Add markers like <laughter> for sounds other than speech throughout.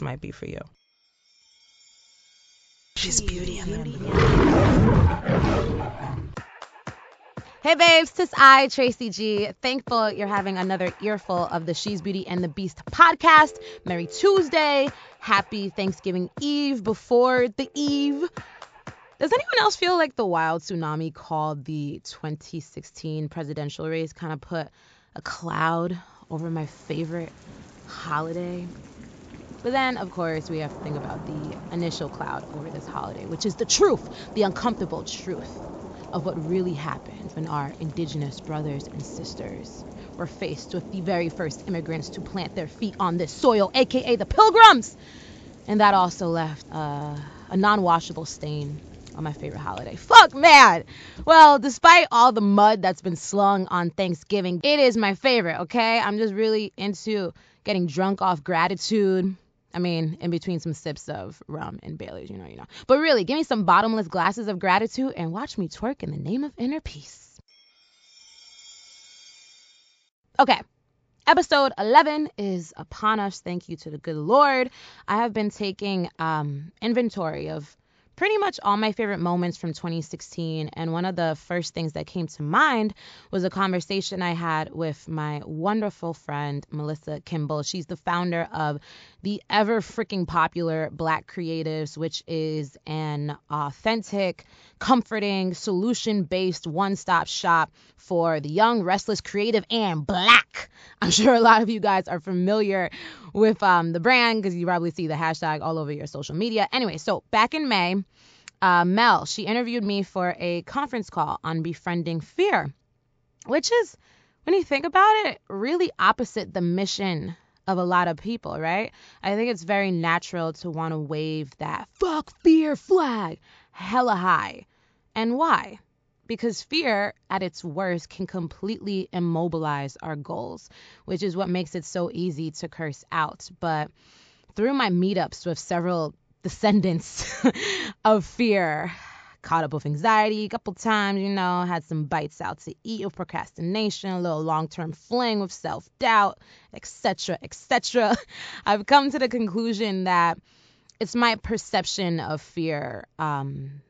might be for you. She's beauty and the Hey babes, tis I, Tracy G. Thankful you're having another earful of the She's Beauty and the Beast podcast. Merry Tuesday. Happy Thanksgiving Eve before the Eve. Does anyone else feel like the wild tsunami called the 2016 presidential race kind of put a cloud over my favorite holiday? But then, of course, we have to think about the initial cloud over this holiday, which is the truth, the uncomfortable truth of what really happened when our indigenous brothers and sisters were faced with the very first immigrants to plant their feet on this soil, aka the pilgrims. And that also left uh, a non washable stain on my favorite holiday. Fuck, man! Well, despite all the mud that's been slung on Thanksgiving, it is my favorite, okay? I'm just really into getting drunk off gratitude. I mean, in between some sips of rum and Bailey's, you know, you know. But really, give me some bottomless glasses of gratitude and watch me twerk in the name of inner peace. Okay. Episode 11 is upon us. Thank you to the good Lord. I have been taking um, inventory of pretty much all my favorite moments from 2016. And one of the first things that came to mind was a conversation I had with my wonderful friend, Melissa Kimble. She's the founder of the ever freaking popular Black Creatives, which is an authentic, comforting, solution based one stop shop for the young, restless, creative, and black. I'm sure a lot of you guys are familiar with um, the brand because you probably see the hashtag all over your social media. Anyway, so back in May, uh, Mel, she interviewed me for a conference call on befriending fear, which is, when you think about it, really opposite the mission of a lot of people, right? I think it's very natural to want to wave that fuck fear flag hella high. And why? Because fear, at its worst, can completely immobilize our goals, which is what makes it so easy to curse out. But through my meetups with several descendants <laughs> of fear, caught up with anxiety a couple times, you know, had some bites out to eat with procrastination, a little long-term fling with self-doubt, etc., etc. <laughs> I've come to the conclusion that it's my perception of fear um,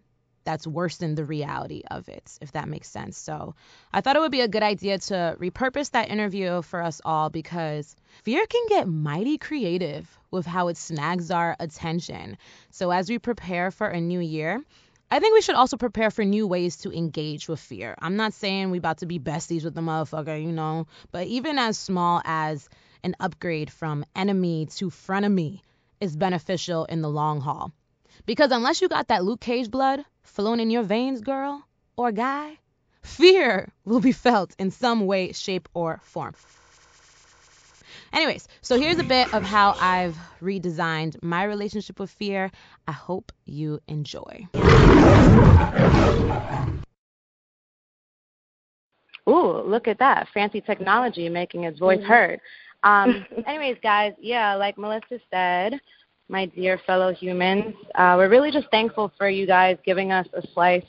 that's worse than the reality of it, if that makes sense. So I thought it would be a good idea to repurpose that interview for us all because fear can get mighty creative with how it snags our attention. So as we prepare for a new year, I think we should also prepare for new ways to engage with fear. I'm not saying we about to be besties with the motherfucker, you know, but even as small as an upgrade from enemy to frenemy is beneficial in the long haul. Because unless you got that Luke Cage blood flowing in your veins, girl or guy, fear will be felt in some way, shape, or form. Anyways, so here's a bit of how I've redesigned my relationship with fear. I hope you enjoy. Ooh, look at that. Fancy technology making its voice heard. Um, <laughs> anyways, guys, yeah, like Melissa said, my dear fellow humans, uh, we're really just thankful for you guys giving us a slice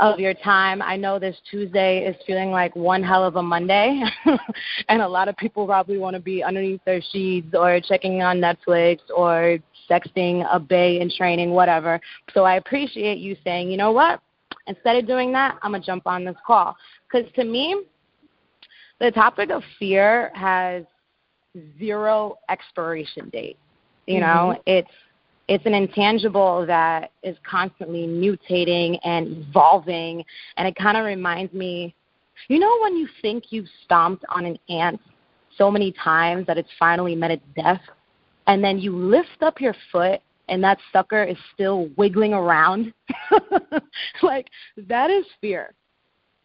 of your time. I know this Tuesday is feeling like one hell of a Monday, <laughs> and a lot of people probably want to be underneath their sheets or checking on Netflix or sexting a bay in training, whatever. So I appreciate you saying, you know what? Instead of doing that, I'm going to jump on this call. Because to me, the topic of fear has zero expiration date. You know, mm-hmm. it's it's an intangible that is constantly mutating and evolving and it kind of reminds me you know when you think you've stomped on an ant so many times that it's finally met its death and then you lift up your foot and that sucker is still wiggling around <laughs> like that is fear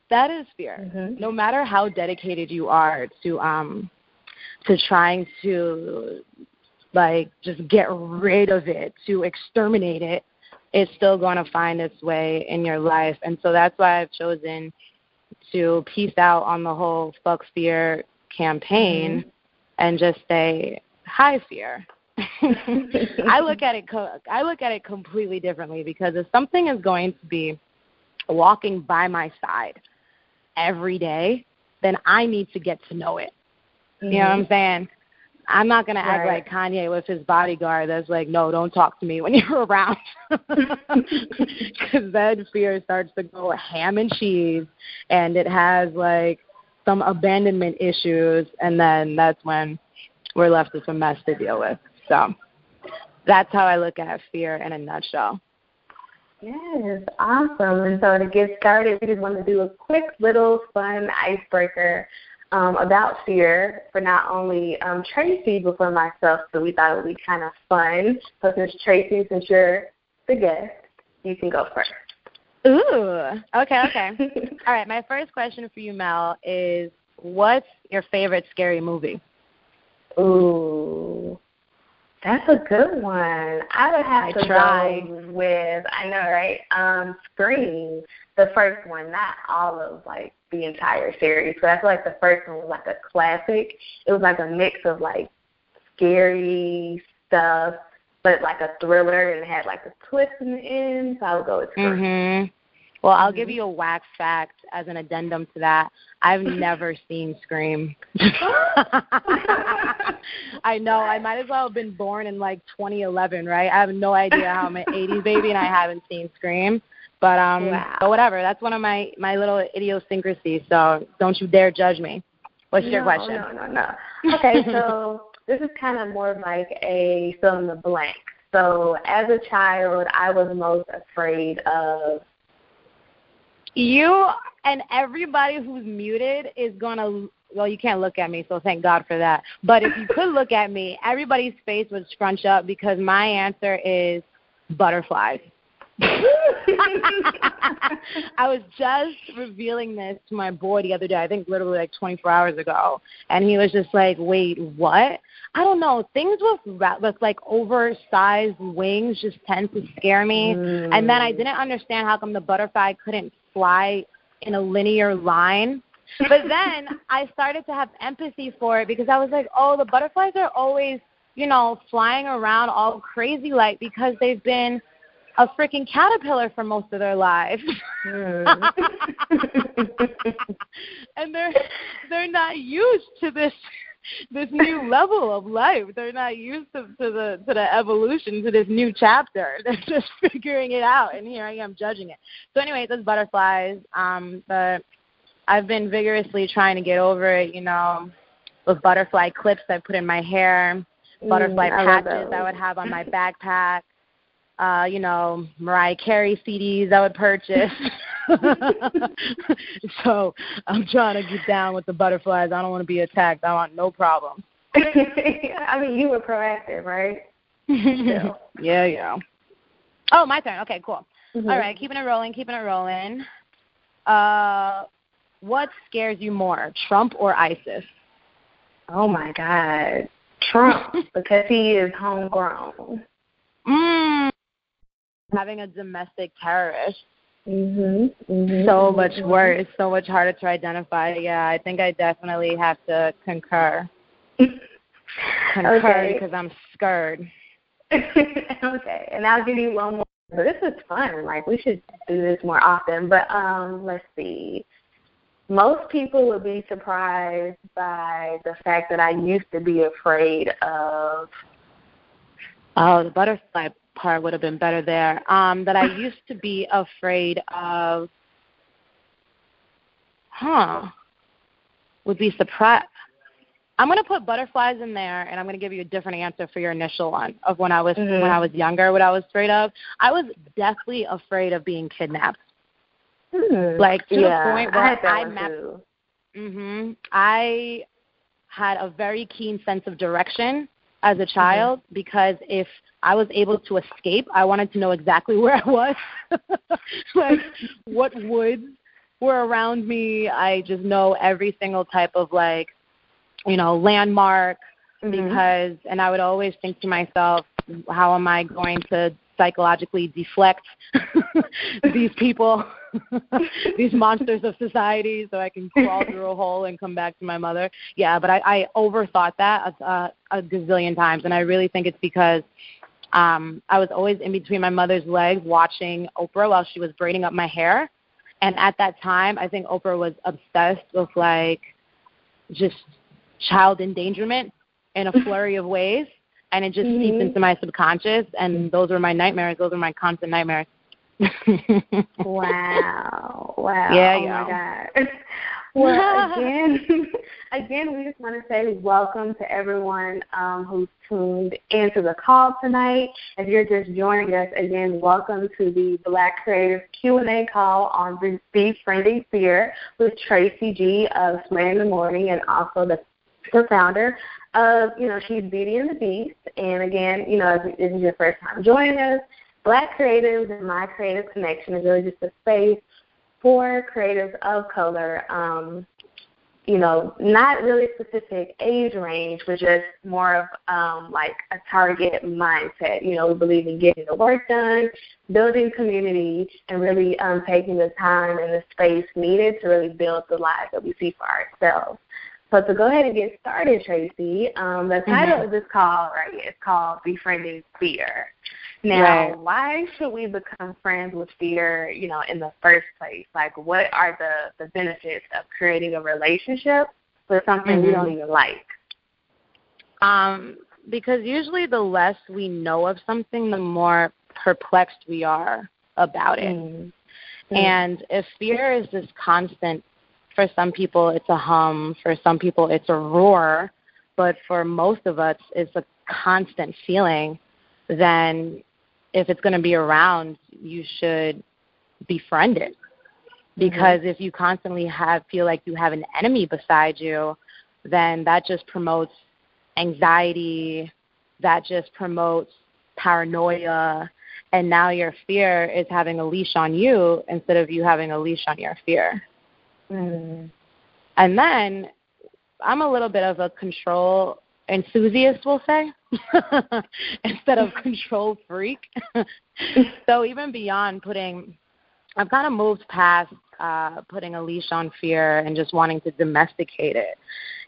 that is fear mm-hmm. no matter how dedicated you are to um to trying to like just get rid of it, to exterminate it, it's still going to find its way in your life. And so that's why I've chosen to peace out on the whole fuck fear campaign mm-hmm. and just say hi fear. <laughs> I look at it co- I look at it completely differently because if something is going to be walking by my side every day, then I need to get to know it. Mm-hmm. You know what I'm mm-hmm. saying? I'm not gonna right. act like Kanye with his bodyguard that's like, no, don't talk to me when you're <laughs> around, <laughs> because then fear starts to go ham and cheese, and it has like some abandonment issues, and then that's when we're left with a mess to deal with. So that's how I look at fear in a nutshell. Yes, awesome. And so to get started, we just want to do a quick little fun icebreaker um, about fear for not only um, Tracy but for myself. So we thought it would be kind of fun. So since Tracy, since you're the guest, you can go first. Ooh. Okay. Okay. <laughs> All right. My first question for you, Mel, is what's your favorite scary movie? Ooh. That's a good one. I would have I to tried. go with I know, right? Um, Scream, the first one, not all of like the entire series. So I feel like the first one was like a classic. It was like a mix of like scary stuff, but like a thriller, and it had like a twist in the end. So I would go with Scream. Mm-hmm. Well, I'll give you a wax fact as an addendum to that. I've <laughs> never seen Scream. <laughs> I know. I might as well have been born in like 2011, right? I have no idea how I'm an 80s baby and I haven't seen Scream. But um, wow. but whatever. That's one of my my little idiosyncrasies. So don't you dare judge me. What's no, your question? No, no, no. Okay, <laughs> so this is kind of more of like a fill in the blank. So as a child, I was most afraid of you and everybody who's muted is gonna well, you can't look at me, so thank God for that. But if you <laughs> could look at me, everybody's face would scrunch up because my answer is butterflies. <laughs> I was just revealing this to my boy the other day, I think literally like 24 hours ago, and he was just like, "Wait, what?" I don't know. Things with with like oversized wings just tend to scare me, mm. and then I didn't understand how come the butterfly couldn't fly in a linear line. But <laughs> then I started to have empathy for it because I was like, oh, the butterflies are always, you know, flying around all crazy like because they've been a freaking caterpillar for most of their lives. Mm. <laughs> and they're they're not used to this <laughs> this new level of life. They're not used to, to the to the evolution to this new chapter. <laughs> They're just <laughs> figuring it out, and here I am judging it. So anyway, those butterflies. Um, but I've been vigorously trying to get over it. You know, with butterfly clips I put in my hair, butterfly mm, patches I would have on my backpack uh, you know, Mariah Carey CDs I would purchase. <laughs> so I'm trying to get down with the butterflies. I don't want to be attacked. I want no problem. <laughs> I mean, you were proactive, right? yeah, <laughs> yeah, yeah. Oh, my turn. Okay, cool. Mm-hmm. All right, keeping it rolling, keeping it rolling. Uh, what scares you more, Trump or ISIS? Oh my God, Trump, because he is homegrown. Mm, having a domestic terrorist. Mhm. Mm-hmm, so much mm-hmm. worse, so much harder to identify. Yeah, I think I definitely have to concur. <laughs> concur okay. because I'm scared. <laughs> okay, and I'll give you one more. But this is fun. Like we should do this more often. But um, let's see. Most people would be surprised by the fact that I used to be afraid of. Oh, the butterfly part would have been better there. Um, that I <laughs> used to be afraid of. Huh. Would be surprised. I'm gonna put butterflies in there, and I'm gonna give you a different answer for your initial one of when I was mm-hmm. when I was younger. What I was afraid of. I was deathly afraid of being kidnapped. Mm-hmm. Like to yeah, the point where I, I mapped. Mhm. I had a very keen sense of direction as a mm-hmm. child mm-hmm. because if I was able to escape, I wanted to know exactly <laughs> where I was, <laughs> like what woods were around me. I just know every single type of like, you know, landmark, mm-hmm. because and I would always think to myself, how am I going to psychologically deflect <laughs> these people, <laughs> these monsters of society, so I can crawl through a hole and come back to my mother. Yeah, but I, I overthought that a, a gazillion times, and I really think it's because um, I was always in between my mother's legs watching Oprah while she was braiding up my hair. And at that time, I think Oprah was obsessed with like just child endangerment in a flurry of ways and it just mm-hmm. seeps into my subconscious and those were my nightmares those were my constant nightmares <laughs> wow wow yeah oh yeah. my god <laughs> well again <laughs> again we just want to say welcome to everyone um, who's tuned into the call tonight if you're just joining us again welcome to the black creative q&a call on befriending fear with tracy g of Sway in the morning and also the the founder of, you know, She's Beauty and the Beast. And again, you know, if this is your first time joining us, Black Creatives and My Creative Connection is really just a space for creatives of color. Um, you know, not really specific age range, but just more of um, like a target mindset. You know, we believe in getting the work done, building community, and really um, taking the time and the space needed to really build the lives that we see for ourselves. So to go ahead and get started, Tracy, um, the title mm-hmm. of this call right is called Befriending Fear. Now, right. why should we become friends with fear, you know, in the first place? Like what are the, the benefits of creating a relationship with something mm-hmm. we don't even like? Um, because usually the less we know of something, the more perplexed we are about it. Mm-hmm. And if fear is this constant for some people, it's a hum. For some people, it's a roar. But for most of us, it's a constant feeling. Then, if it's going to be around, you should befriend it. Because mm-hmm. if you constantly have feel like you have an enemy beside you, then that just promotes anxiety. That just promotes paranoia and now your fear is having a leash on you instead of you having a leash on your fear. Mm. And then I'm a little bit of a control enthusiast, we'll say, <laughs> instead of control freak. <laughs> so even beyond putting, I've kind of moved past uh, putting a leash on fear and just wanting to domesticate it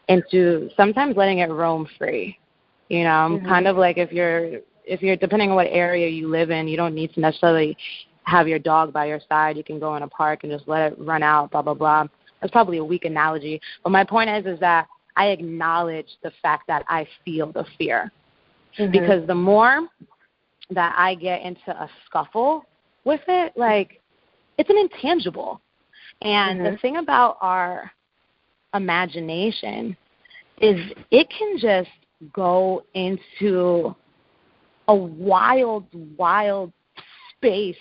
into sometimes letting it roam free. You know, mm-hmm. kind of like if you're if you're depending on what area you live in, you don't need to necessarily have your dog by your side. You can go in a park and just let it run out, blah blah blah. That's probably a weak analogy, but my point is is that I acknowledge the fact that I feel the fear. Mm-hmm. Because the more that I get into a scuffle with it, like it's an intangible. And mm-hmm. the thing about our imagination is it can just go into a wild, wild space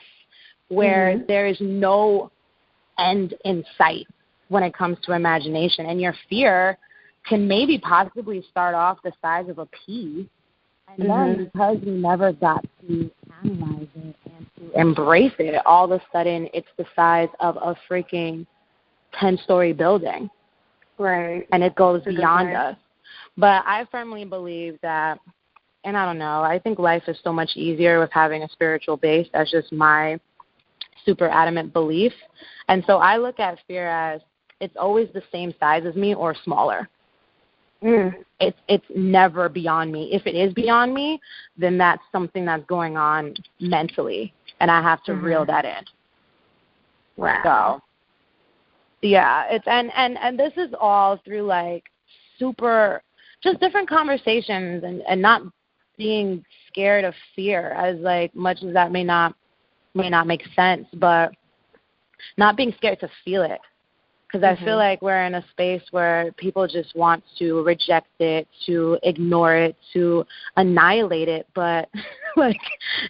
where mm-hmm. there is no end in sight when it comes to imagination. And your fear can maybe possibly start off the size of a pea. And mm-hmm. then because we never got to analyze it and to embrace it, all of a sudden it's the size of a freaking 10 story building. Right. And it goes beyond us. But I firmly believe that and I don't know, I think life is so much easier with having a spiritual base. That's just my super adamant belief. And so I look at fear as it's always the same size as me or smaller. Mm. It's it's never beyond me. If it is beyond me, then that's something that's going on mentally, and I have to mm-hmm. reel that in. Wow. So, yeah, it's and and and this is all through like super, just different conversations and and not being scared of fear as like much as that may not may not make sense, but not being scared to feel it. Because mm-hmm. I feel mm-hmm. like we're in a space where people just want to reject it, to ignore it, to annihilate it. But <laughs> like,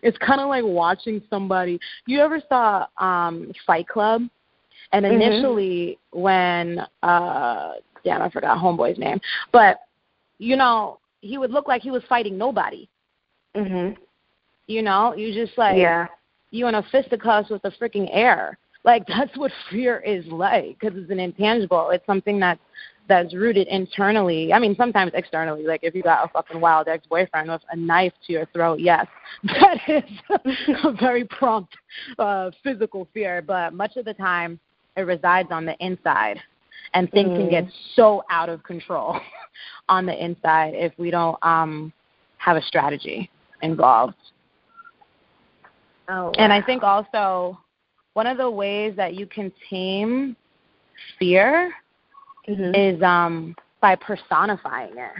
it's kind of like watching somebody. You ever saw um Fight Club? And mm-hmm. initially, mm-hmm. when uh, damn, I forgot Homeboy's name, but you know, he would look like he was fighting nobody. Mhm. You know, you just like yeah you in a fisticuffs with the freaking air. Like that's what fear is like because it's an intangible. It's something that's that's rooted internally. I mean, sometimes externally. Like if you got a fucking wild ex-boyfriend with a knife to your throat, yes, <laughs> that is a very prompt uh, physical fear. But much of the time, it resides on the inside, and things mm. can get so out of control <laughs> on the inside if we don't um, have a strategy involved. Oh, wow. And I think also one of the ways that you can tame fear mm-hmm. is um by personifying it.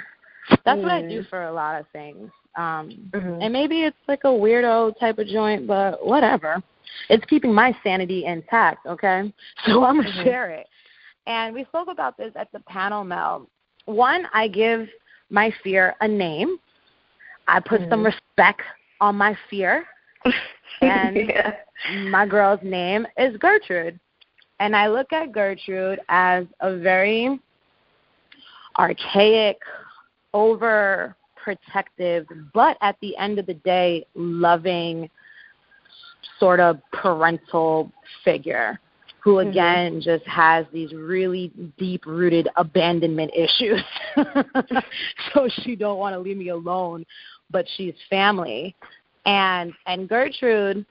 That's mm. what I do mm. for a lot of things. Um mm-hmm. and maybe it's like a weirdo type of joint, but whatever. It's keeping my sanity intact, okay? <laughs> So I'm gonna mm-hmm. share it. And we spoke about this at the panel Mel. One, I give my fear a name. I put some mm-hmm. respect on my fear. <laughs> and yeah. my girl's name is Gertrude. And I look at Gertrude as a very archaic, over protective, but at the end of the day, loving, sort of parental figure who mm-hmm. again mm-hmm. just has these really deep rooted abandonment issues <laughs> so she don't want to leave me alone but she's family and and gertrude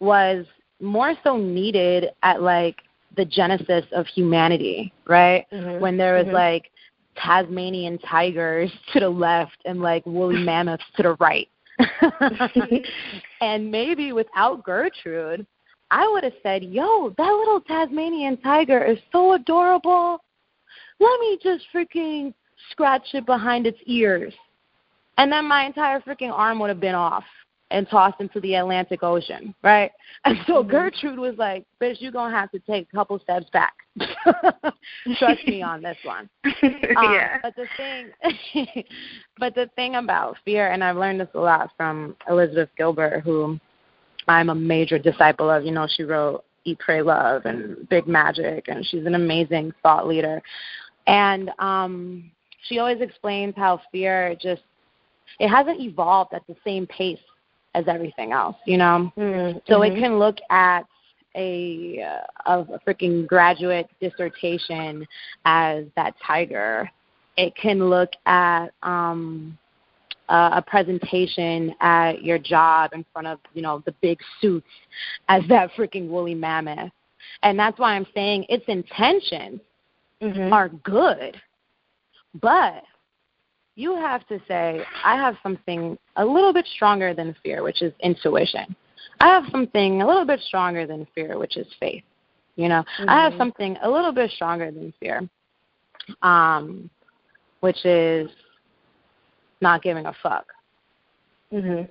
was more so needed at like the genesis of humanity, right? Mm-hmm. When there was mm-hmm. like Tasmanian tigers <laughs> to the left and like woolly <laughs> mammoths to the right. <laughs> and maybe without Gertrude, I would have said, Yo, that little Tasmanian tiger is so adorable. Let me just freaking scratch it behind its ears. And then my entire freaking arm would have been off and tossed into the Atlantic Ocean, right? <laughs> And so mm-hmm. Gertrude was like, "Bitch, you're gonna have to take a couple steps back. <laughs> Trust me on this one." <laughs> Um, yeah. But the thing, but the thing about fear, and I've learned this a lot from Elizabeth Gilbert, who I'm a major disciple of. You know, she wrote Eat, Pray, Love and Big Magic, and she's an amazing thought leader. And um, she always explains how fear just it hasn't evolved at the same pace as everything else, you know. Mm-hmm. So it mm-hmm. can look at a uh, a freaking graduate dissertation as that tiger. It can look at um a presentation at your job in front of you know the big suits as that freaking woolly mammoth and that's why i'm saying its intentions mm-hmm. are good but you have to say, I have something a little bit stronger than fear, which is intuition. I have something a little bit stronger than fear, which is faith. You know, mm-hmm. I have mm-hmm. something a little bit stronger than fear, um, which is not giving a fuck. Mhm.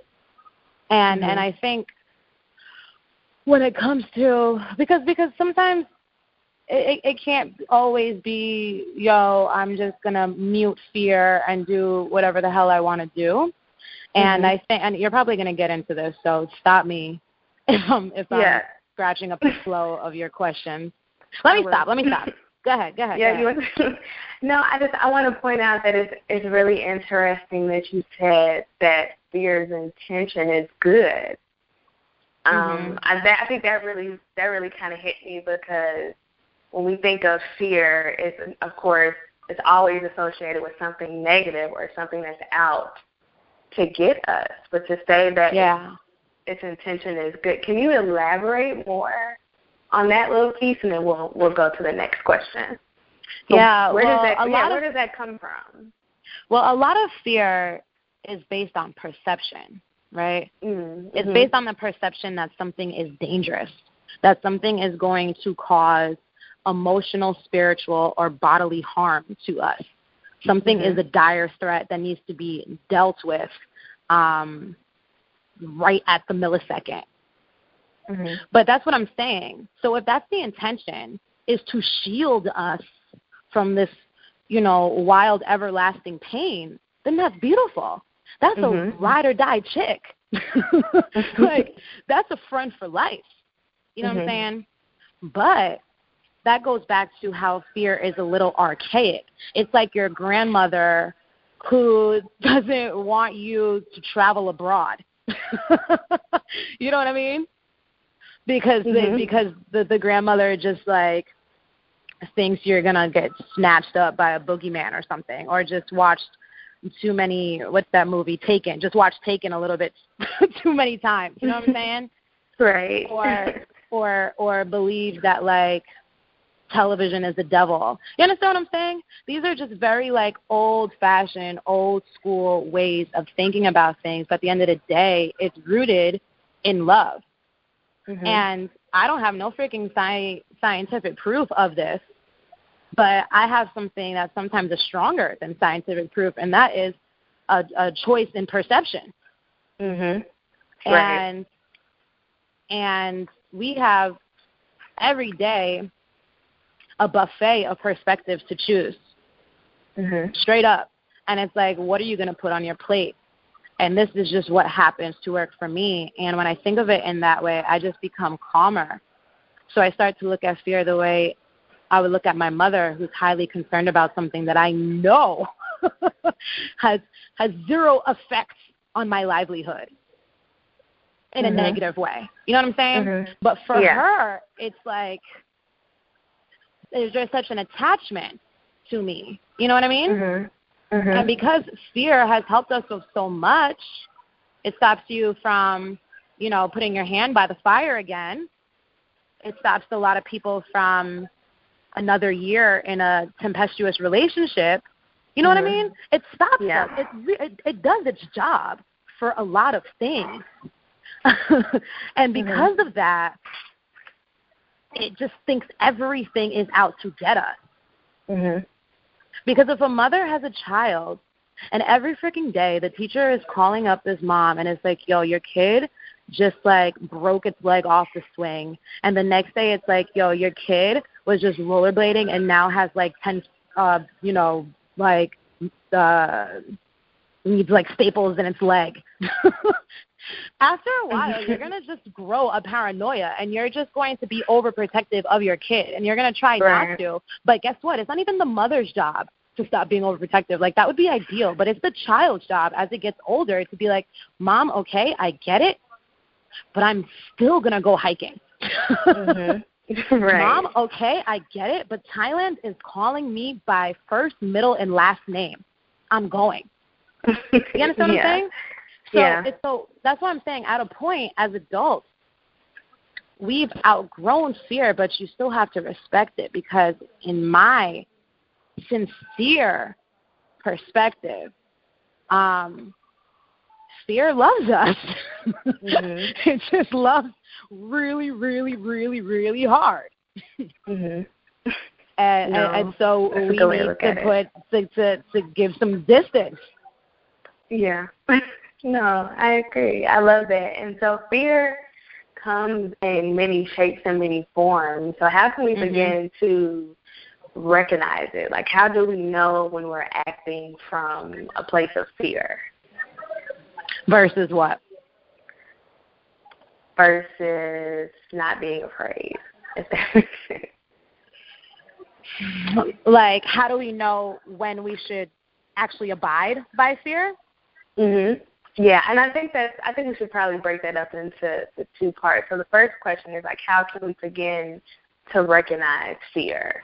And mm-hmm. and I think when it comes to because because sometimes it, it can't always be yo i'm just going to mute fear and do whatever the hell i want to do and mm-hmm. i think and you're probably going to get into this so stop me <laughs> if i'm if yeah. i'm scratching up the <laughs> flow of your questions let me stop let me stop <laughs> go ahead go ahead yeah go ahead. you no i just i want to point out that it's it's really interesting that you said that fear's intention is good um mm-hmm. I, that, I think that really that really kind of hit me because when we think of fear, it's of course it's always associated with something negative or something that's out to get us. But to say that yeah. its, intention is good, can you elaborate more on that little piece, and then we'll we'll go to the next question. So yeah, where well, does that yeah, where does that come from? Well, a lot of fear is based on perception, right? Mm-hmm. It's based on the perception that something is dangerous, that something is going to cause emotional, spiritual, or bodily harm to us. Something mm-hmm. is a dire threat that needs to be dealt with um, right at the millisecond. Mm-hmm. But that's what I'm saying. So if that's the intention, is to shield us from this, you know, wild, everlasting pain, then that's beautiful. That's mm-hmm. a ride or die chick. <laughs> <laughs> like that's a friend for life. You know mm-hmm. what I'm mm-hmm. saying? But that goes back to how fear is a little archaic. It's like your grandmother who <laughs> doesn't want you to travel abroad. <laughs> you know what I mean? Because mm-hmm. the, because the the grandmother just like thinks you're gonna get snatched up by a boogeyman or something, or just watched too many what's that movie Taken? Just watched Taken a little bit <laughs> too many times. You know what I'm saying? Right. Or or or believe that like television is the devil. You understand what I'm saying? These are just very like old fashioned, old school ways of thinking about things. But at the end of the day, it's rooted in love. Mm-hmm. And I don't have no freaking sci- scientific proof of this, but I have something that sometimes is stronger than scientific proof, and that is a, a choice in perception. Mhm. And and we have every day a buffet of perspectives to choose. Mm-hmm. Straight up. And it's like, what are you going to put on your plate? And this is just what happens to work for me. And when I think of it in that way, I just become calmer. So I start to look at fear the way I would look at my mother, who's highly concerned about something that I know <laughs> has has zero effect on my livelihood in mm-hmm. a negative way. You know what I'm saying? Mm-hmm. But for yeah. her, it's like there's just such an attachment to me. You know what I mean? Mm-hmm. Mm-hmm. And because fear has helped us with so much, it stops you from, you know, putting your hand by the fire again. It stops a lot of people from another year in a tempestuous relationship. You know mm-hmm. what I mean? It stops yeah. us. It, it it does its job for a lot of things. <laughs> and because mm-hmm. of that, it just thinks everything is out to get us. Mm-hmm. Because if a mother has a child and every freaking day the teacher is calling up this mom and it's like, yo, your kid just like broke its leg off the swing. And the next day it's like, yo, your kid was just rollerblading and now has like 10, uh, you know, like, uh, needs like staples in its leg. <laughs> After a while, you're going to just grow a paranoia and you're just going to be overprotective of your kid and you're going to try right. not to. But guess what? It's not even the mother's job to stop being overprotective. Like, that would be ideal, but it's the child's job as it gets older to be like, Mom, okay, I get it, but I'm still going to go hiking. mm-hmm. <laughs> <laughs> Right. Mom, okay, I get it, but Thailand is calling me by first, middle, and last name. I'm going. You understand what <laughs> yeah. I'm saying? So yeah. it's so that's what I'm saying at a point as adults, we've outgrown fear, but you still have to respect it because in my sincere perspective, um, fear loves us. Mm-hmm. <laughs> it just loves really, really, really, really hard. Mm-hmm. <laughs> And, no, and, and so we need to, to put to, to to give some distance. Yeah. <laughs> No, I agree. I love that. And so fear comes in many shapes and many forms. So how can we mm-hmm. begin to recognize it? Like how do we know when we're acting from a place of fear? Versus what? Versus not being afraid. If that <laughs> makes sense. Like how do we know when we should actually abide by fear? Mhm. Yeah, and I think that I think we should probably break that up into the two parts. So the first question is like, how can we begin to recognize fear?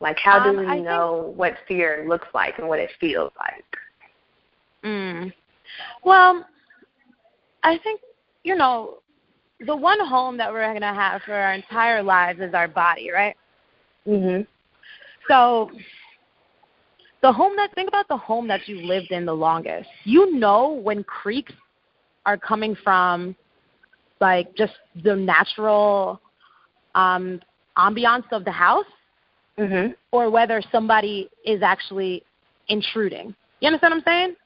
Like, how do um, we I know think, what fear looks like and what it feels like? Mm. Well, I think you know the one home that we're gonna have for our entire lives is our body, right? Mhm. So the home that think about the home that you lived in the longest. You know when creaks are coming from like just the natural um ambiance of the house Mhm. or whether somebody is actually intruding. You understand what I'm saying?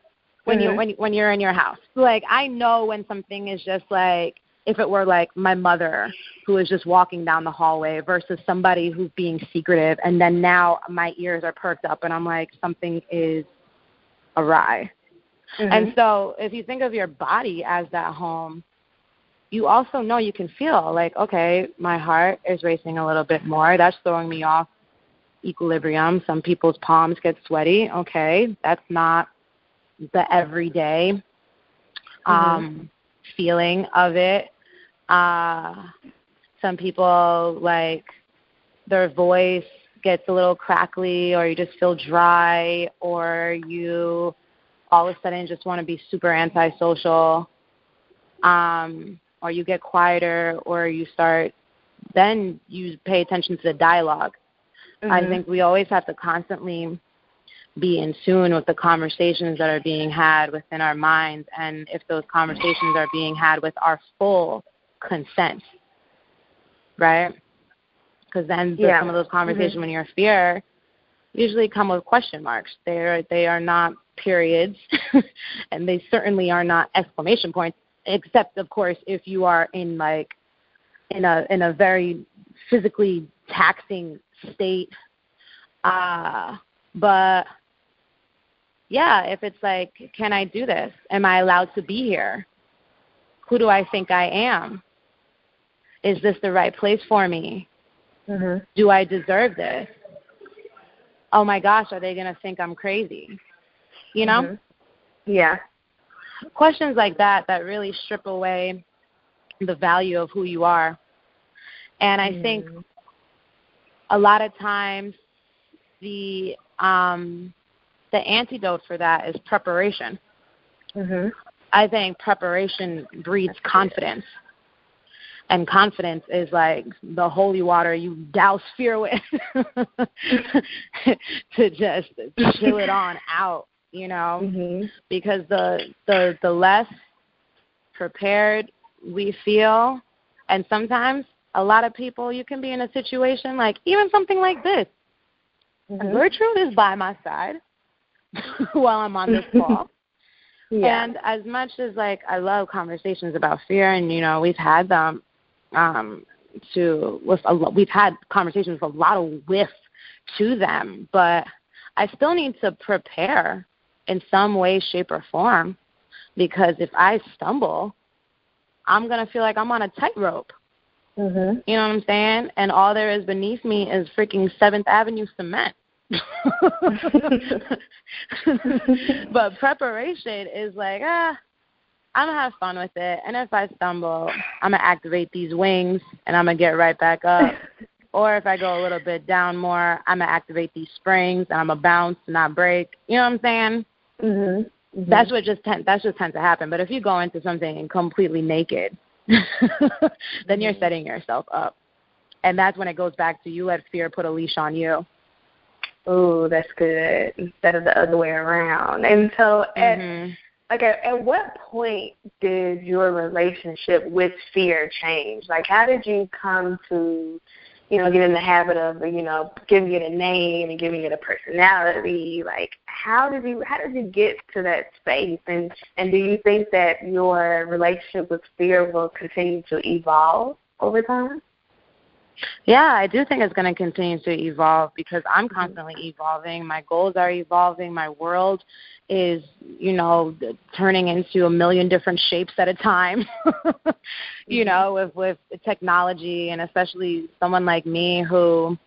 When mm-hmm. you when when you're in your house. Like I know when something is just like if it were like my mother who is just walking down the hallway versus somebody who's being secretive and then now my ears are perked up and I'm like something is awry. Mm-hmm. And so if you think of your body as that home, you also know you can feel like, okay, my heart is racing a little bit more. That's throwing me off equilibrium. Some people's palms get sweaty. Okay, that's not the everyday Mm-hmm. um feeling of it. Uh some people like their voice gets a little crackly or you just feel dry or you all of a sudden just want to be super antisocial um or you get quieter or you start then you pay attention to the dialog mm-hmm. i think we always have to constantly be in tune with the conversations that are being had within our minds and if those conversations are being had with our full consent right because then yeah. some of those conversations mm-hmm. when you're fear usually come with question marks they're they are not periods <laughs> and they certainly are not exclamation points except of course if you are in like in a in a very physically taxing state uh but yeah, if it's like, can I do this? Am I allowed to be here? Who do I think I am? Is this the right place for me? Mm-hmm. Do I deserve this? Oh my gosh, are they going to think I'm crazy? You know? Mm-hmm. Yeah. Questions like that that really strip away the value of who you are. And I mm. think a lot of times the um the antidote for that is preparation. Mm-hmm. I think preparation breeds confidence. And confidence is like the holy water you douse fear with <laughs> to just chill it on out, you know? <laughs> Mm-hmm. Because the the the less prepared we feel and sometimes a lot of people you can be in a situation like even something like this. Mm-hmm. Gertrude is by my side <laughs> while I'm on this call. yeah. And as much as like I love conversations about fear, and you know we've had them um, to with a, we've had conversations with a lot of width to them, but I still need to prepare in some way, shape, or form because if I stumble, I'm gonna feel like I'm on a tightrope. Mm-hmm. You know what I'm saying? And all there is beneath me is freaking Seventh Avenue cement. <laughs> <laughs> but preparation is like, ah, I'm gonna have fun with it. And if I stumble, I'm gonna activate these wings and I'm gonna get right back up. <laughs> or if I go a little bit down more, I'm gonna activate these springs and I'm gonna bounce, not break. You know what I'm saying? Mhm. Mm-hmm. That's what just tend, that's just tends to happen. But if you go into something completely naked, <laughs> then mm-hmm. you're setting yourself up. And that's when it goes back to you let fear put a leash on you. Oh, that's good. Instead of the other way around. And so, mm-hmm. At, at what point did your relationship with fear change? Like, how did you come to, you know, get in the habit of, you know, giving it a name and giving it a personality? Like, how did you, how did you get to that space? And and do you think that your relationship with fear will continue to evolve over time? Yeah, I do think it's going to continue to evolve because I'm constantly evolving. My goals are evolving. My world is, you know, turning into a million different shapes at a time. <laughs> you know, with with technology and especially someone like me who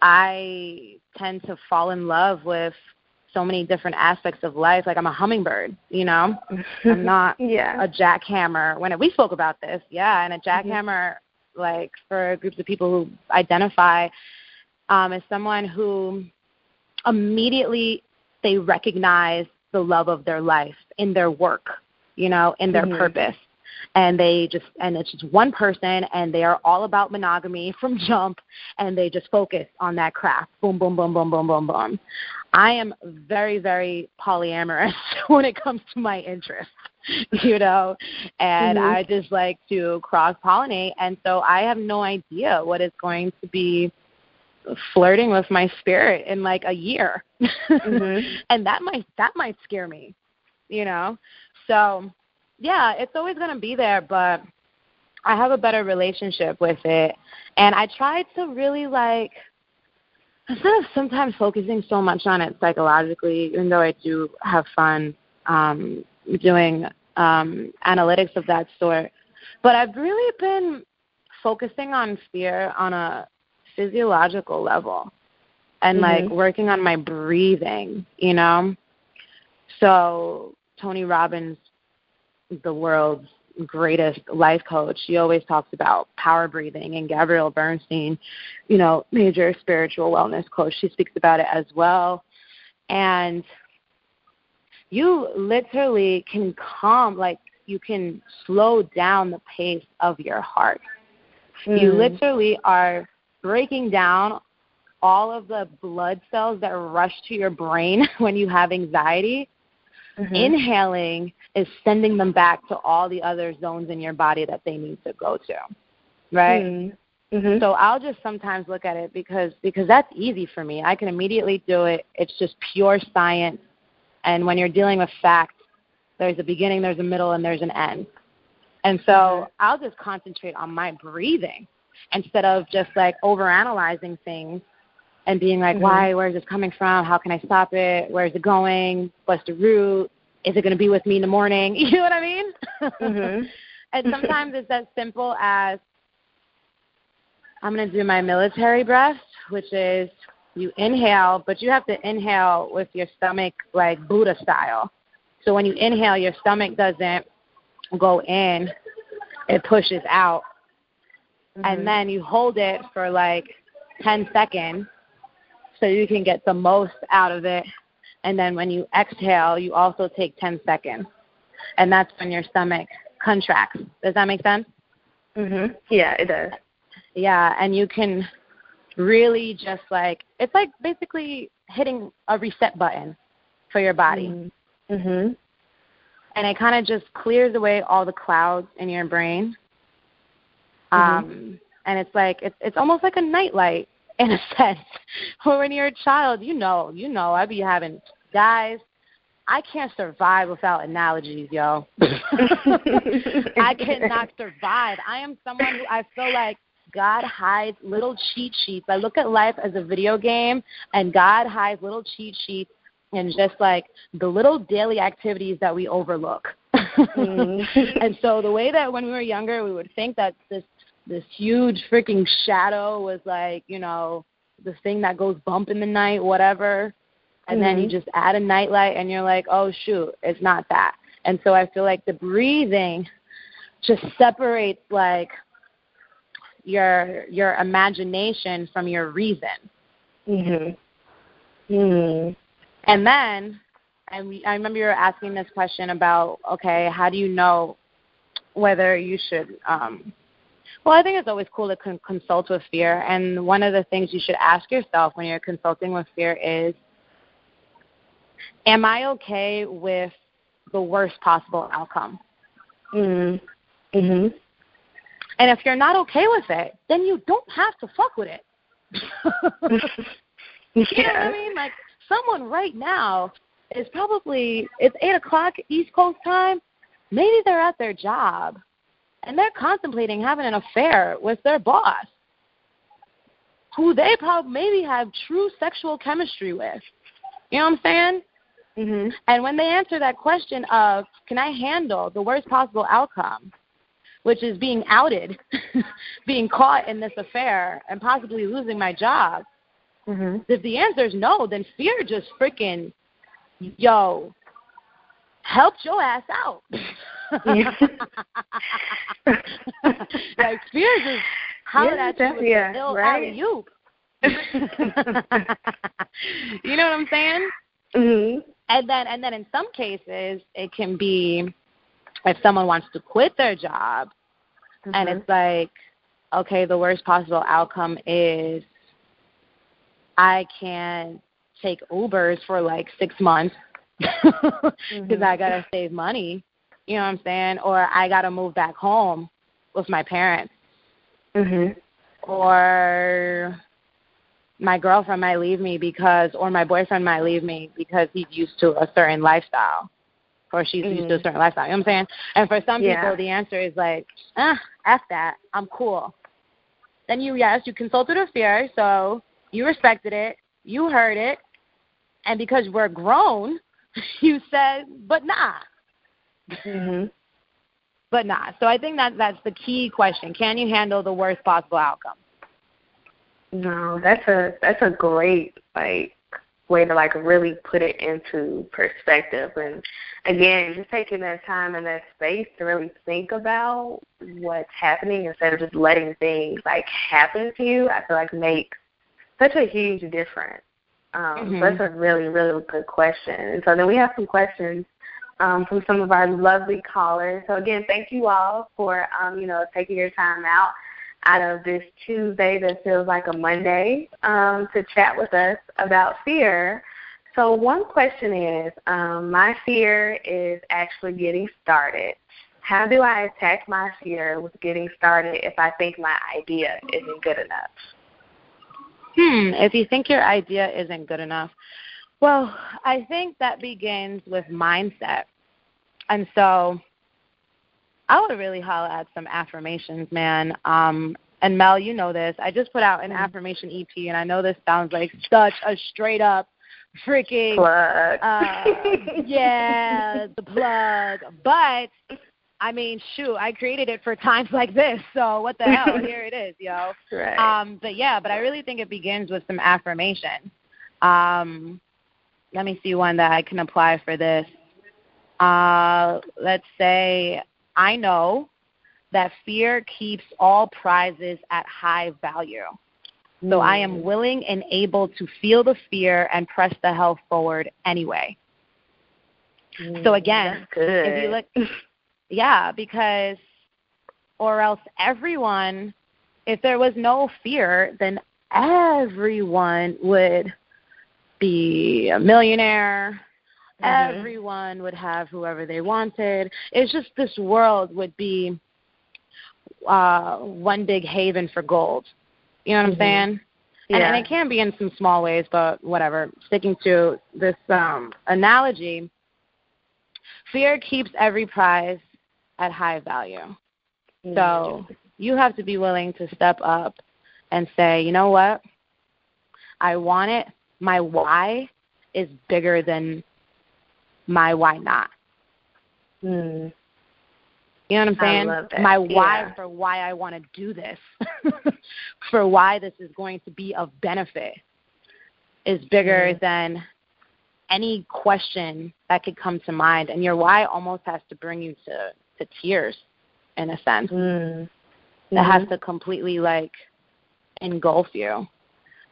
I tend to fall in love with so many different aspects of life. Like I'm a hummingbird, you know. <laughs> I'm not yeah. a jackhammer. When we spoke about this, yeah, and a mm-hmm. jackhammer like for groups of people who identify um, as someone who immediately they recognize the love of their life in their work, you know, in their mm-hmm. purpose. And they just, and it's just one person, and they are all about monogamy <laughs> from jump, and they just focus on that craft. Boom, boom, boom, boom, boom, boom, boom. I am very, very polyamorous <laughs> when it comes to my interests. <laughs> you know, and mm-hmm. I just like to cross pollinate. And so I have no idea what is going to be flirting with my spirit in like a year. Mm-hmm. <laughs> and that might that might scare me, you know. So, yeah, it's always going to be there, but I have a better relationship with it. And I try to really like instead of sometimes focusing so much on it psychologically, even though I do have fun um, doing um, analytics of that sort. But I've really been focusing on fear on a physiological level and mm-hmm. like working on my breathing, you know? So Tony Robbins, the world's greatest life coach. She always talks about power breathing, and Gabrielle Bernstein, you know, major spiritual wellness coach, she speaks about it as well. And you literally can calm, like you can slow down the pace of your heart. Mm. You literally are breaking down all of the blood cells that rush to your brain <laughs> when you have anxiety. Mm-hmm. Inhaling is sending them back to all the other zones in your body that they need to go to. Right? Mm-hmm. mm-hmm. So I'll just sometimes look at it because because that's easy for me. I can immediately do it. It's just pure science. And when you're dealing with facts, there's a beginning, there's a middle, and there's an end. And so mm-hmm. I'll just concentrate on my breathing instead of just like overanalyzing things and being like, mm-hmm. why, where is this coming from? How can I stop it? Where is it going? What's the route? Is it going to be with me in the morning? <laughs> You know what I mean? Mm-hmm. <laughs> and sometimes it's as simple as I'm going to do my military breath, which is you inhale, but you have to inhale with your stomach like Buddha style. So when you inhale, your stomach doesn't go in, it pushes out. Mm-hmm. And then you hold it for like 10 seconds so you can get the most out of it. And then when you exhale, you also take 10 seconds. And that's when your stomach contracts. Does that make sense? Mhm. Yeah, it does. Yeah, and you can really just like it's like basically hitting a reset button for your body. Mm-hmm. Mhm. And it kind of just clears away all the clouds in your brain. Mm-hmm. Um and it's like it's it's almost like a nightlight <laughs> in a sense. But when you're a child, you know, you know, I be having guys. I can't survive without analogies, yo. <laughs> <laughs> I cannot survive. I am someone who I feel like God hides little cheat sheets. I look at life as a video game, and God hides little cheat sheets and just like the little daily activities that we overlook. mm. <laughs> and so the way that when we were younger, we would think that this this huge freaking shadow was like, you know, the thing that goes bump in the night, whatever. And mm-hmm. then you mm-hmm. just add a nightlight and you're like, oh shoot, it's not that. And so I feel like the breathing just separates like your your imagination from your reason. Mhm. Mhm. And then I I remember you were asking this question about okay, how do you know whether you should um well, I think it's always cool to con- consult with fear. And one of the things you should ask yourself when you're consulting with fear is Am I okay with the worst possible outcome? Mhm. Mhm. And if you're not okay with it, then you don't have to fuck with it. <laughs> you know what I mean? Like someone right now is probably it's eight o'clock East Coast time. Maybe they're at their job and they're contemplating having an affair with their boss, who they probably maybe have true sexual chemistry with. You know what I'm saying? Mm-hmm. And when they answer that question of, can I handle the worst possible outcome, which is being outed, <laughs> being caught in this affair, and possibly losing my job, mm-hmm. if the answer is no, then fear just freaking, yo, helped your ass out. <laughs> like fears is how yeah, that you yeah, ill right. out of you. <laughs> you know what I'm saying? Mm-hmm. And then and then in some cases it can be if someone wants to quit their job mm-hmm. and it's like, okay, the worst possible outcome is I can't take Ubers for like six months <laughs> because mm-hmm. I gotta save money. You know what I'm saying? Or I got to move back home with my parents. Mhm. Or my girlfriend might leave me because or my boyfriend might leave me because he's used to a certain lifestyle or she's mm-hmm. used to a mm-hmm. certain lifestyle. You know what I'm saying? And for some yeah. people the answer is like, ah, F that. I'm cool. Then you yes, you consulted with fear, so you respected it, you heard it, and because we're grown, <laughs> you said, but nah, Mm-hmm. <laughs> But not. So I think that that's the key question. Can you handle the worst possible outcome? No, that's a that's a great like way to like really put it into perspective. And again just taking that time and that space to really think about what's happening instead of just letting things like happen to you i feel like makes such a huge difference. Um mm-hmm. so that's a really really good question. And so then we have some questions um, from some of our lovely callers. So again thank you all for um you know taking your time out out of this Tuesday that feels like a Monday um, to chat with us about fear. So, one question is um, My fear is actually getting started. How do I attack my fear with getting started if I think my idea isn't good enough? Hmm, if you think your idea isn't good enough, well, I think that begins with mindset. And so I would really holler at some affirmations, man. Um, and Mel, you know this. I just put out an mm-hmm. affirmation EP, and I know this sounds like such a straight up freaking plug. Uh, yeah, the plug. But I mean, shoot, I created it for times like this. So what the hell? <laughs> Here it is, yo. Right. Um, but yeah, but I really think it begins with some affirmation. Um, let me see one that I can apply for this. Uh, let's say I know that fear keeps all prizes at high value. Mm. So I am mm. willing and able to feel the fear and press the hell forward anyway. Mm, so again, if you look <laughs> yeah, because or else everyone if there was no fear, then everyone would be a millionaire, Mm-hmm. Everyone would have whoever they wanted. It's just this world would be uh, one big haven for gold. You know what mm-hmm. I'm saying? Yeah. And, and it can be in some small ways, but whatever. Sticking to this um, analogy, fear keeps every prize at high value. Mm-hmm. So you have to be willing to step up and say, you know what? I want it. My why is bigger than my why not. Mm. You know what I'm saying? My why yeah. for why I want to do this, <laughs> for why this is going to be of benefit, is bigger mm. than any question that could come to mind. And your why almost has to bring you to, to tears, in a sense. Mm. It mm-hmm. has to completely like engulf you.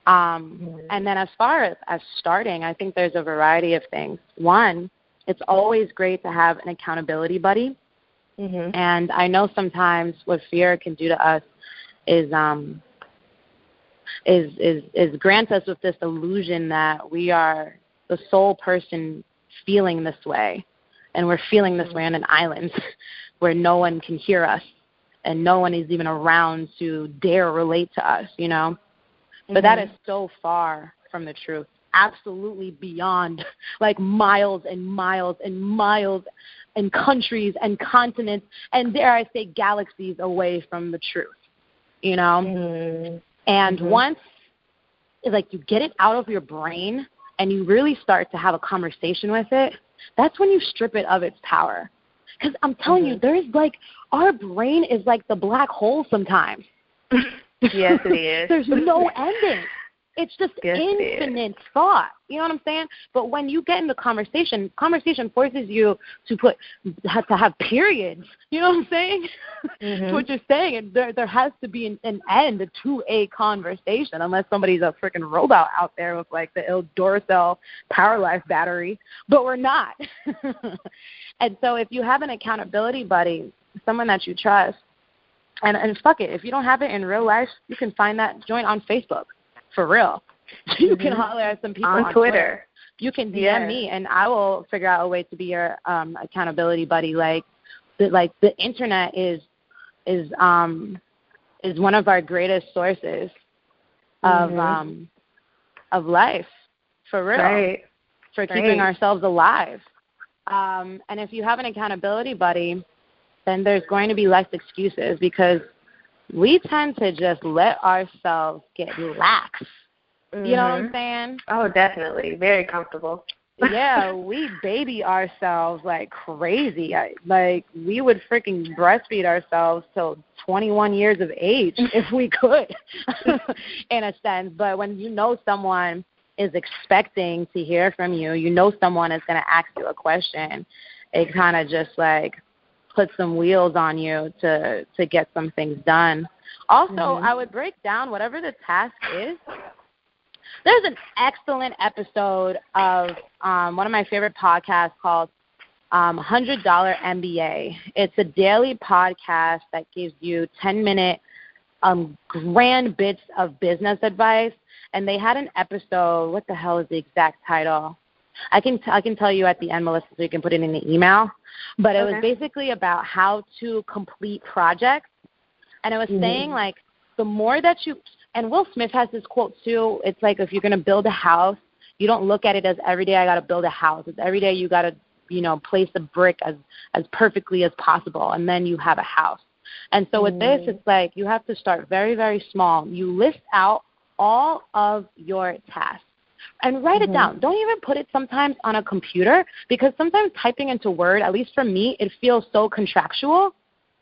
Um, mm-hmm. And then as far as, as starting, I think there's a variety of things. One it's always great to have an accountability buddy. Mm-hmm. And I know sometimes what fear can do to us is um is is is grant us with this illusion that we are the sole person feeling this way and we're feeling this way on an island <laughs> where no one can hear us and no one is even around to dare relate to us, you know? Mm-hmm. But that mm-hmm. so far from the truth absolutely beyond like miles and miles and miles and countries and continents and dare I say galaxies away from the truth. You know? Mm-hmm. And mm-hmm. once like you get it out of your brain and you really start to have a conversation with it, that's when you strip it of its power. Because I'm telling mm-hmm. you, there's like our brain is like the black hole sometimes. yes, it <laughs> is. there's no ending. It's just yes, infinite it thought. You know what I'm saying? But when you get into conversation, conversation forces you to put have to have periods. You know what I'm saying? <laughs> Mm-hmm. to what you're saying, and there there has to be an, an end to a conversation, unless somebody's a freaking robot out there with like the ill Duracell Power Life battery. But we're not. <laughs> and so, if you have an accountability buddy, someone that you trust, and and fuck it, if you don't have it in real life, you can find that joint on Facebook for real. <laughs> you mm-hmm. can holler at some people on, on Twitter. Twitter. You can DM yeah. me, and I will figure out a way to be your um, accountability buddy. Like, the, like the internet is is um is one of our greatest sources of mm-hmm. um of life for real right. for keeping ourselves alive. Um, and if you have an accountability buddy, then there's going to be less excuses because we tend to just let ourselves get lax. Mm-hmm. You know what I'm mm-hmm. saying? Oh, definitely. Very comfortable. yeah, <laughs> we baby ourselves like crazy. I, like we would freaking breastfeed ourselves till 21 years of age <laughs> if we could, <laughs> in a sense. But when you know someone is expecting to hear from you, you know someone is going to ask you a question, it kind of just like puts some wheels on you to to get some things done. Also, mm-hmm. I would break down whatever the task is. There's an excellent episode of um, one of my favorite podcasts called um, $100 MBA. It's a daily podcast that gives you 10 minute um, grand bits of business advice. And they had an episode. What the hell is the exact title? I can t- I can tell you at the end, Melissa, so you can put it in the email. But it okay. was basically about how to complete projects, and it was mm-hmm. saying like the more that you and Will Smith has this quote too. It's like if you're gonna build a house, you don't look at it as every day I gotta build a house. It's every day you gotta you know place a brick as as perfectly as possible, and then you have a house. And so with mm. this, it's like you have to start very, very small. You list out all of your tasks and write mm-hmm. it down. Don't even put it sometimes on a computer because sometimes typing into Word, at least for me, it feels so contractual.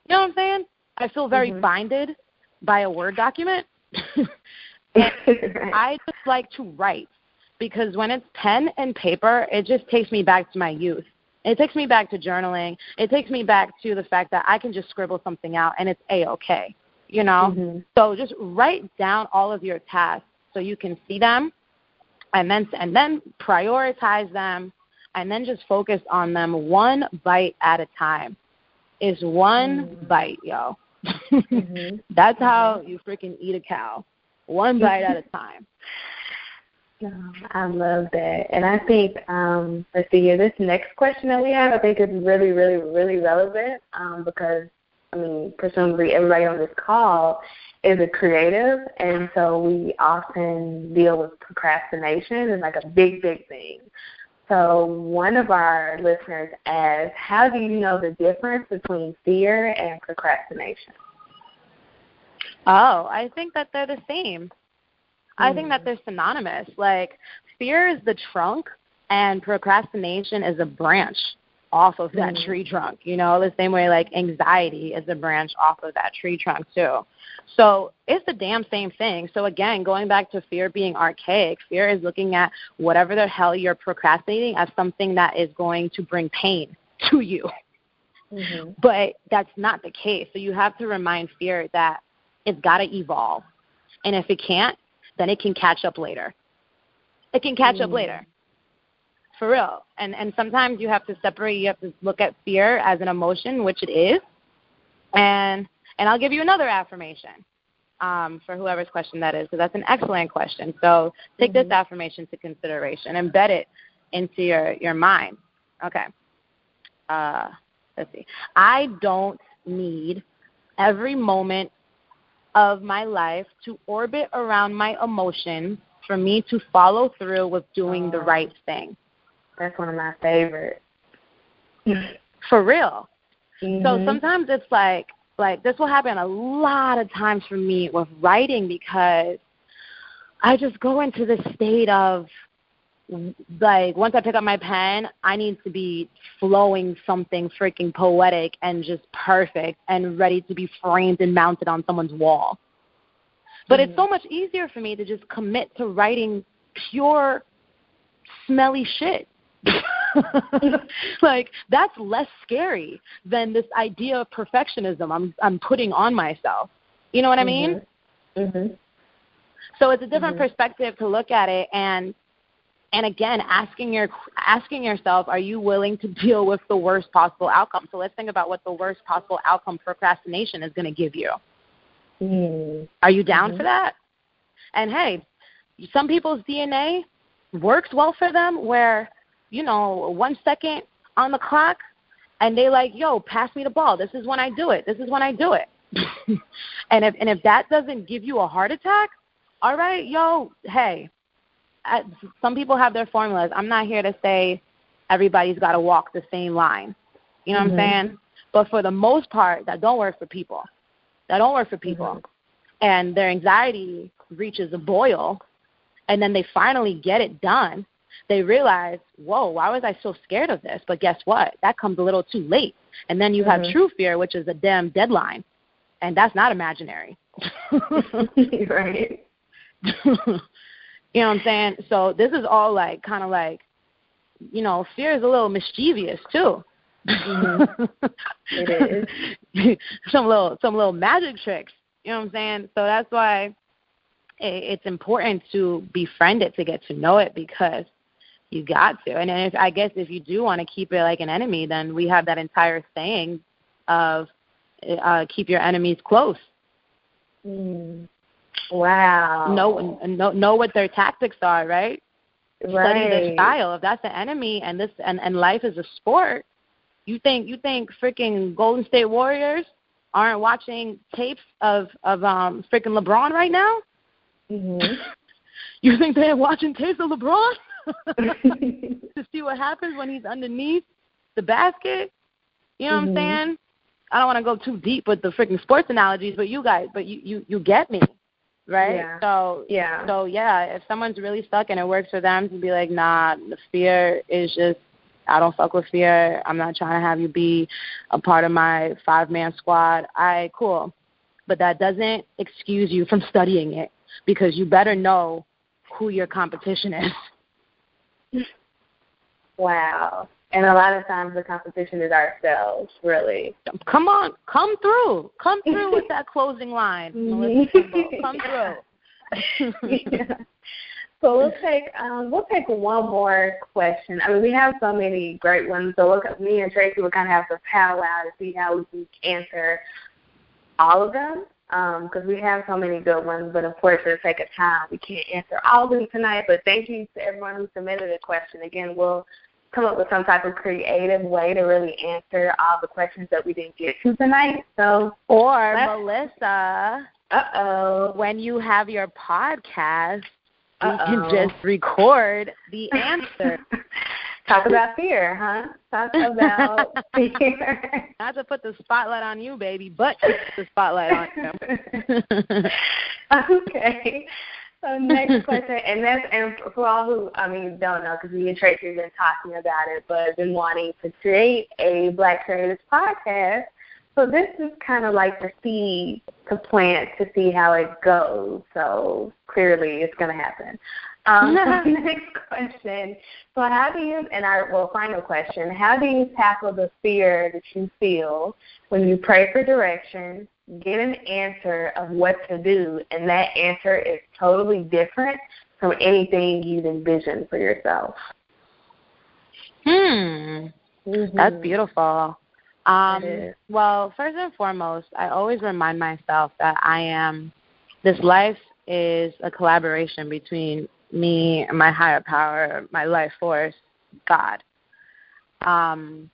You know what I'm saying? I feel very mm-hmm. binded by a Word document. <laughs> and I just like to write because when it's pen and paper, it just takes me back to my youth. It takes me back to journaling. It takes me back to the fact that I can just scribble something out and it's a okay. You know? Mm-hmm. So just write down all of your tasks so you can see them and then and then prioritize them and then just focus on them one bite at a time. Is one mm-hmm. bite, yo. mm-hmm. <laughs> That's how you freaking eat a cow. One bite at a time. <laughs> I love that. And I think, um, let's see here, this next question that we have, I think is really, really, really relevant um, because, I mean, presumably everybody on this call is a creative, and so we often deal with procrastination as like a big, big thing. So one of our listeners asks, how do you know the difference between fear and procrastination? Oh, I think that they're the same. I think that mm. they're synonymous. Like fear is the trunk and procrastination is a branch off of that mm. tree trunk. You know, the same way like anxiety is a branch off of that tree trunk too. So it's the damn same thing. So again, going back to fear being archaic, fear is looking at whatever the hell you're procrastinating as something that is going to bring pain to you. Mm-hmm. But that's not the case. So you have to remind fear that it's got to evolve. And if it can't, then it can catch up later. It can catch mm. up later. For real. And and sometimes you have to separate you have to look at fear as an emotion, which it is. And and I'll give you another affirmation. Um, for whoever's question that is, because that's an excellent question. So take mm-hmm. this affirmation to consideration, embed it into your, your mind. Okay. Uh, let's see. I don't need every moment of my life to orbit around my emotions for me to follow through with doing the oh. right thing. That's one of my favorites. <laughs> for real. Mm-hmm. So sometimes it's like like this will happen a lot of times for me with writing because I just go into this state of like once I pick up my pen, I need to be flowing something freaking poetic and just perfect and ready to be framed and mounted on someone's wall. But mm-hmm. it's so much easier for me to just commit to writing pure smelly shit. <laughs> like that's less scary than this idea of perfectionism I'm I'm putting on myself. You know what I mean? Mm-hmm. mm-hmm. So it's a different mm-hmm. perspective to look at it and and again asking your asking yourself are you willing to deal with the worst possible outcome so let's think about what the worst possible outcome procrastination is going to give you mm. are you down mm-hmm. for that and hey some people's dna works well for them where you know one second on the clock and they like yo pass me the ball this is when i do it this is when i do it <laughs> and if and if that doesn't give you a heart attack all right yo hey some people have their formulas. I'm not here to say everybody's got to walk the same line. You know mm-hmm. what I'm mm-hmm. saying? But for the most part, that don't work for people. That don't work for people. Mm-hmm. And their anxiety reaches a boil, and then they finally get it done. They realize, whoa, why was I so scared of this? But guess what? That comes a little too late. And then you mm-hmm. have true fear, which is a damn deadline. And that's not imaginary. <laughs> right. <laughs> You know what I'm saying? So this is all like kind of like, you know, fear is a little mischievous too. Mm-hmm. it is <laughs> some little some little magic tricks. You know what I'm saying? So that's why it's important to befriend it to get to know it because you got to. And if, I guess if you do want to keep it like an enemy, then we have that entire saying of uh, keep your enemies close. Mm. Wow. Know, know know what their tactics are, right? Right. Study their style. If that's the enemy, and this and and life is a sport, you think you think freaking Golden State Warriors aren't watching tapes of of um freaking LeBron right now? Mm-hmm. <laughs> you think they're watching tapes of LeBron <laughs> <laughs> to see what happens when he's underneath the basket? You know mm-hmm. what I'm mm-hmm. saying? I don't want to go too deep with the freaking sports analogies, but you guys, but you you you get me, right? Yeah. So yeah. So yeah, if someone's really stuck and it works for them to be like, nah, the fear is just I don't fuck with fear. I'm not trying to have you be a part of my five man squad. I cool. But that doesn't excuse you from studying it because you better know who your competition is. Wow. And a lot of times the competition is ourselves, really. Come on, come through. Come through with that <laughs> closing line. Come through. yeah. So we'll take um, we'll take one more question. I mean, we have so many great ones. So look, me and Tracy will kind of have to powwow to see how we can answer all of them because um, we have so many good ones. But of course, for the sake of time, we can't answer all of them tonight. But thank you to everyone who submitted a question. Again, we'll come up with some type of creative way to really answer all the questions that we didn't get to tonight. So, or Melissa, uh oh, when you have your podcast uh you can just record the answer. <laughs> Talk <laughs> about fear, huh? Talk about <laughs> fear. Not to put the spotlight on you, baby, but to put the spotlight on you. <laughs> okay. So next question, and that's and for all who I mean don't know, because me and Tracy have been talking about it, but been wanting to create a Black Creators podcast so this is kind of like the seed to plant to see how it goes. So clearly it's going to happen. Um, <laughs> <laughs> next question. So how do you, and our well, final question, how do you tackle the fear that you feel when you pray for direction, get an answer of what to do, and that answer is totally different from anything you've envisioned for yourself? Hmm. Mm-hmm. That's beautiful. Um, well, first and foremost, I always remind myself that I am, this life is a collaboration between me and my higher power, my life force, God. Um,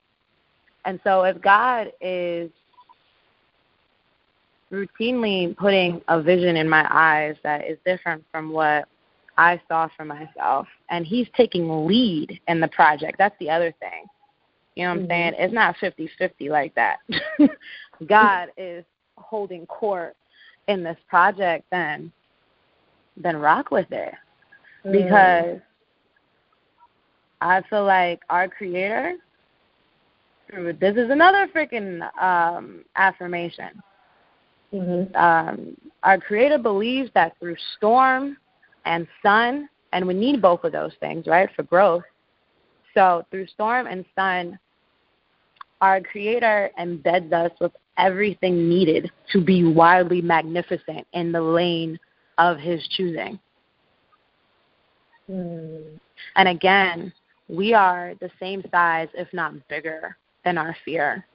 and so if God is routinely putting a vision in my eyes that is different from what I saw for myself, and He's taking lead in the project, that's the other thing you know what I'm mm-hmm. saying? It's not fifty fifty like that. <laughs> God is holding court in this project, then then rock with it. Mm-hmm. Because I feel like our creator this is another freaking um, affirmation. Mm-hmm. Um, our creator believes that through storm and sun, and we need both of those things, right, for growth, so through storm and sun, our Creator embeds us with everything needed to be wildly magnificent in the lane of His choosing. Mm. And again, we are the same size, if not bigger, than our fear.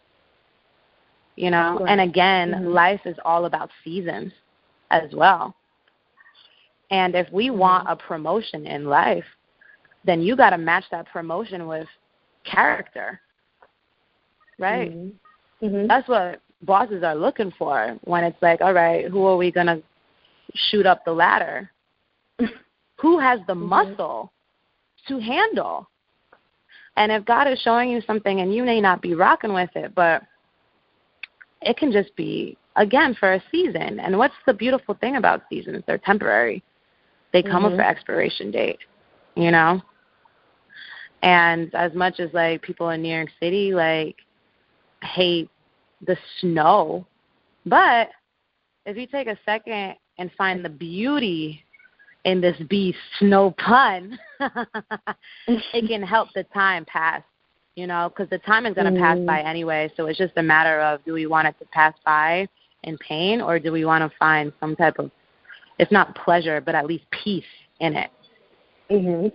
You know, right. and again, mm-hmm. life is all about seasons as well. And if we mm-hmm. want a promotion in life, then you got to match that promotion with character. Right? Mm-hmm. Mm-hmm. That's what bosses are looking for when it's like, all right, who are we going to shoot up the ladder? <laughs> who has the mm-hmm. muscle to handle? And if God is showing you something and you may not be rocking with it, but it can just be again for a season. And what's the beautiful thing about seasons? They're temporary. They come mm-hmm. with an expiration date, you know? And as much as like people in New York City like hate the snow, but if you take a second and find the beauty in this beast, no pun, <laughs> it can help the time pass, you know, because the time is going to mm-hmm. pass by anyway. So it's just a matter of do we want it to pass by in pain or do we want to find some type of, if not pleasure, but at least peace in it. Mhm.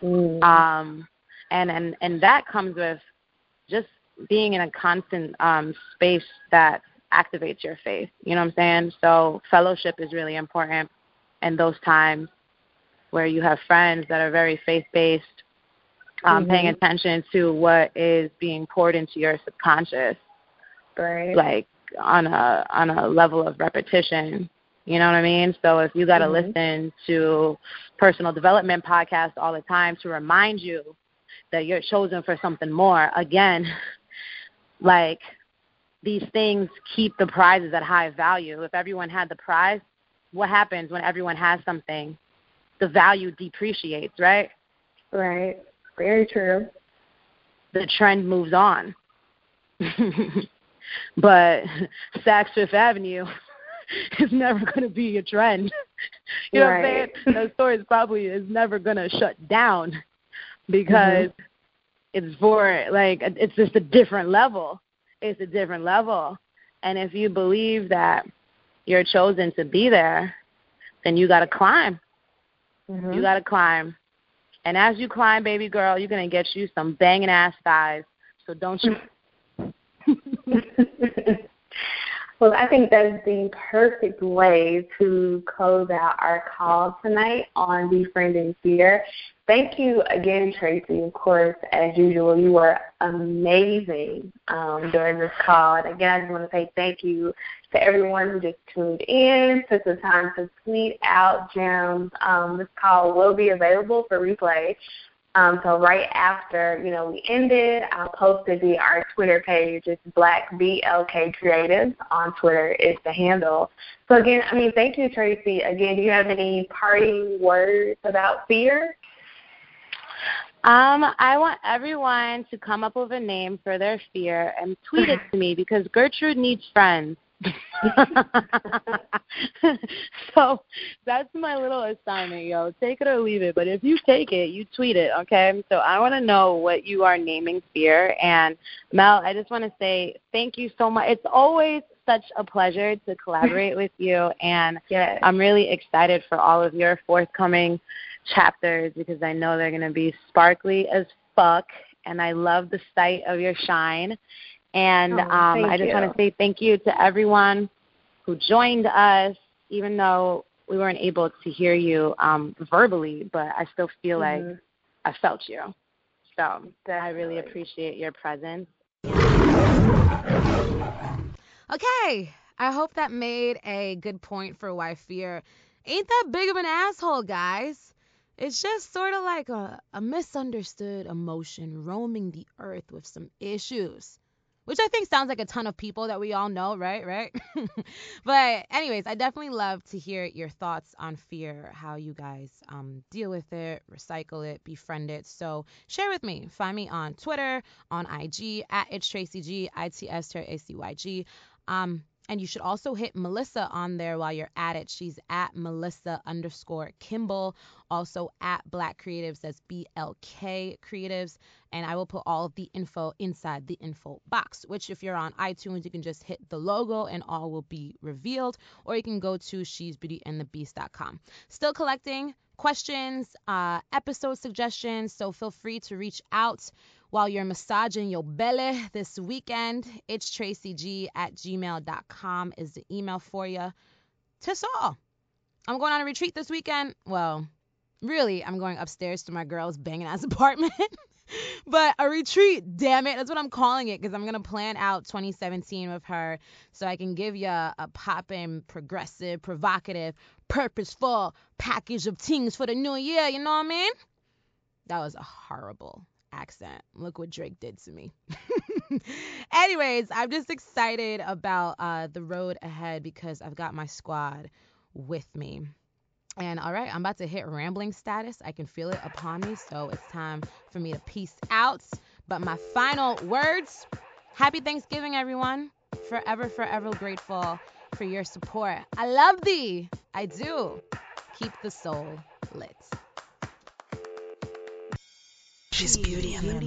Mm. Um, and and and that comes with just being in a constant um space that activates your faith. You know what I'm saying? So fellowship is really important and those times where you have friends that are very faith based, um, mm-hmm. paying attention to what is being poured into your subconscious, right? Like on a on a level of repetition. You know what I mean? So if you got to mm-hmm. listen to personal development podcasts all the time to remind you that you're chosen for something more, again, <laughs> like these things keep the prizes at high value. If everyone had the prize, what happens when everyone has something? The value depreciates, right? Right. Very true. The trend moves on. <laughs> but Saks Fifth Avenue <laughs> is never going to be a trend. you know right. what I'm saying? The store is probably is never going to shut down because mm-hmm. it's for like it's just a different level. It's a different level. And if you believe that you're chosen to be there, then you got to climb. Mm-hmm. You got to climb. And as you climb, baby girl, you're going to get you some banging ass thighs. So don't you. <laughs> well, I think that's the perfect way to close out our call tonight on befriending fear. Thank you again, Tracy. Of course, as usual, you were amazing um, during this call. And again, I just want to say thank you to everyone who just tuned in, took the time to tweet out gems. Um, this call will be available for replay. Um, so right after you know we ended, I'll post it via our Twitter page. It's Black BLK Creative on Twitter is the handle. So again, I mean, thank you, Tracy. Again, do you have any parting words about fear? Um, I want everyone to come up with a name for their fear and tweet it <laughs> to me because Gertrude needs friends. <laughs> so that's my little assignment, yo. Take it or leave it. But if you take it, you tweet it, okay? So I want to know what you are naming fear. And Mel, I just want to say thank you so much. It's always such a pleasure to collaborate <laughs> with you, and yes. I'm really excited for all of your forthcoming chapters because I know they're going to be sparkly as fuck. And I love the sight of your shine. And oh, um, I just want to say thank you to everyone who joined us, even though we weren't able to hear you um, verbally, but I still feel mm-hmm. like I felt you. So Definitely. I really appreciate your presence. Okay, I hope that made a good point for why fear ain't that big of an asshole, guys. It's just sort of like a, a misunderstood emotion roaming the earth with some issues which I think sounds like a ton of people that we all know, right? Right? <laughs> but, anyways, I definitely love to hear your thoughts on fear, how you guys um, deal with it, recycle it, befriend it. So, share with me. Find me on Twitter, on IG, at It's Tracy G, I T S T A C Y G. Um, and you should also hit Melissa on there while you're at it. She's at Melissa underscore Kimble, also at Black Creatives. That's B L K Creatives. And I will put all of the info inside the info box, which if you're on iTunes, you can just hit the logo and all will be revealed. Or you can go to she's beauty and the beast.com. Still collecting questions, uh, episode suggestions. So feel free to reach out while you're massaging your belly this weekend. It's tracyg at gmail.com is the email for you. Tis all. I'm going on a retreat this weekend. Well, really, I'm going upstairs to my girl's banging ass <laughs> apartment. but a retreat, damn it. That's what I'm calling it because I'm going to plan out 2017 with her so I can give you a, a poppin', progressive, provocative, purposeful package of things for the new year. You know what I mean? That was a horrible accent. Look what Drake did to me. <laughs> Anyways, I'm just excited about uh, the road ahead because I've got my squad with me. And all right, I'm about to hit rambling status. I can feel it upon me. So it's time for me to peace out. But my final words Happy Thanksgiving, everyone. Forever, forever grateful for your support. I love thee. I do. keep the soul lit. She's Beauty and the